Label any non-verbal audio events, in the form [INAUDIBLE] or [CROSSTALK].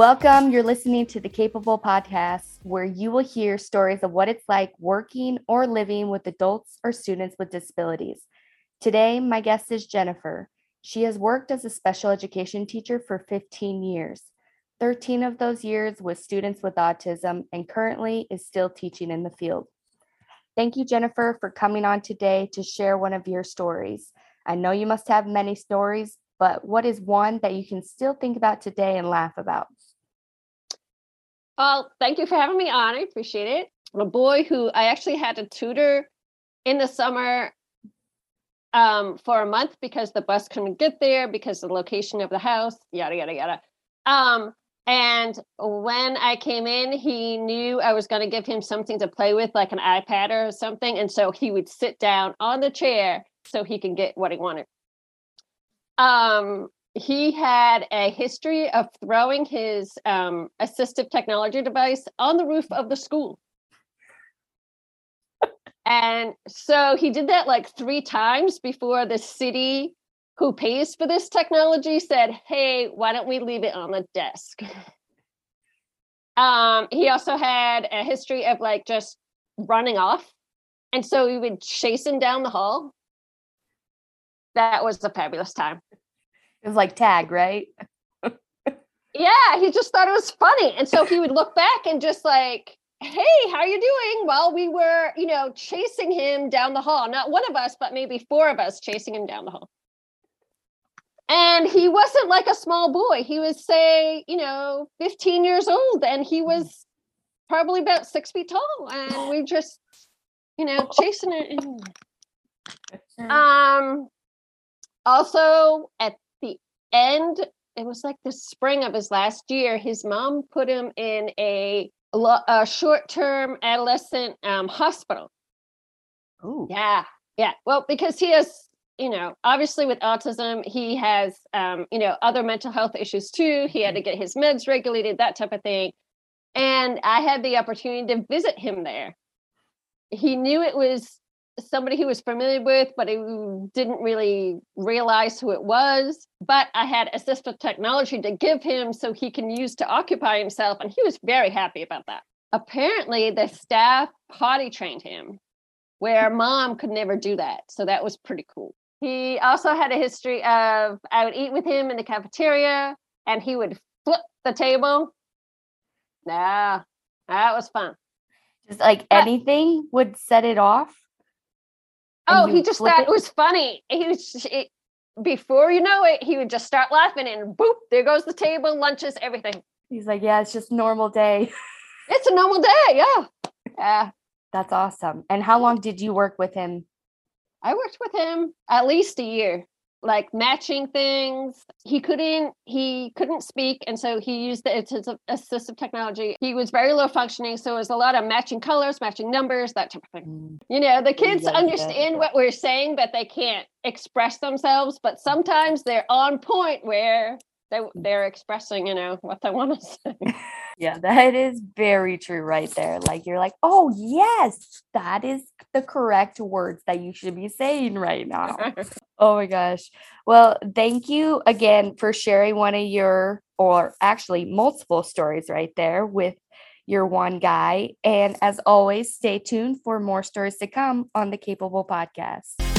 Welcome. You're listening to the Capable Podcast, where you will hear stories of what it's like working or living with adults or students with disabilities. Today, my guest is Jennifer. She has worked as a special education teacher for 15 years. 13 of those years with students with autism and currently is still teaching in the field. Thank you, Jennifer, for coming on today to share one of your stories. I know you must have many stories, but what is one that you can still think about today and laugh about? Well, thank you for having me on. I appreciate it. A boy who I actually had to tutor in the summer um, for a month because the bus couldn't get there because the location of the house, yada, yada, yada. Um, and when I came in, he knew I was going to give him something to play with, like an iPad or something. And so he would sit down on the chair so he can get what he wanted. Um, he had a history of throwing his um, assistive technology device on the roof of the school. [LAUGHS] and so he did that like three times before the city who pays for this technology said, hey, why don't we leave it on the desk? [LAUGHS] Um, he also had a history of like just running off. And so we would chase him down the hall. That was a fabulous time. It was like tag, right? yeah, he just thought it was funny. And so he would look back and just like, hey, how you doing? While we were, you know, chasing him down the hall. Not one of us, but maybe four of us chasing him down the hall and he wasn't like a small boy he was say you know 15 years old and he was probably about six feet tall and we just you know [LAUGHS] chasing it [LAUGHS] um also at end it was like the spring of his last year his mom put him in a, a short-term adolescent um, hospital oh yeah yeah well because he has you know, obviously with autism, he has, um, you know, other mental health issues too. He had to get his meds regulated, that type of thing. And I had the opportunity to visit him there. He knew it was somebody he was familiar with, but he didn't really realize who it was. But I had assistive technology to give him so he can use to occupy himself. And he was very happy about that. Apparently, the staff potty trained him where mom could never do that. So that was pretty cool. He also had a history of I would eat with him in the cafeteria and he would flip the table. Yeah, that was fun. Just like but, anything would set it off. Oh, he just thought it? it? was funny. He was it, before you know it, he would just start laughing and boop, there goes the table, lunches, everything. He's like, yeah, it's just normal day. [LAUGHS] it's a normal day, yeah. Yeah. That's awesome. And how long did you work with him I worked with him at least a year, like matching things. He couldn't he couldn't speak, and so he used the it's assistive technology. He was very low functioning, so it was a lot of matching colors, matching numbers, that type of thing. Mm. You know, the kids yeah, understand yeah. what we're saying, but they can't express themselves. But sometimes they're on point where they they're expressing, you know, what they want to [LAUGHS] say. Yeah, that is very true right there. Like you're like, oh yes, that is the correct words that you should be saying right now. [LAUGHS] oh my gosh. Well, thank you again for sharing one of your or actually multiple stories right there with your one guy. And as always, stay tuned for more stories to come on the Capable Podcast.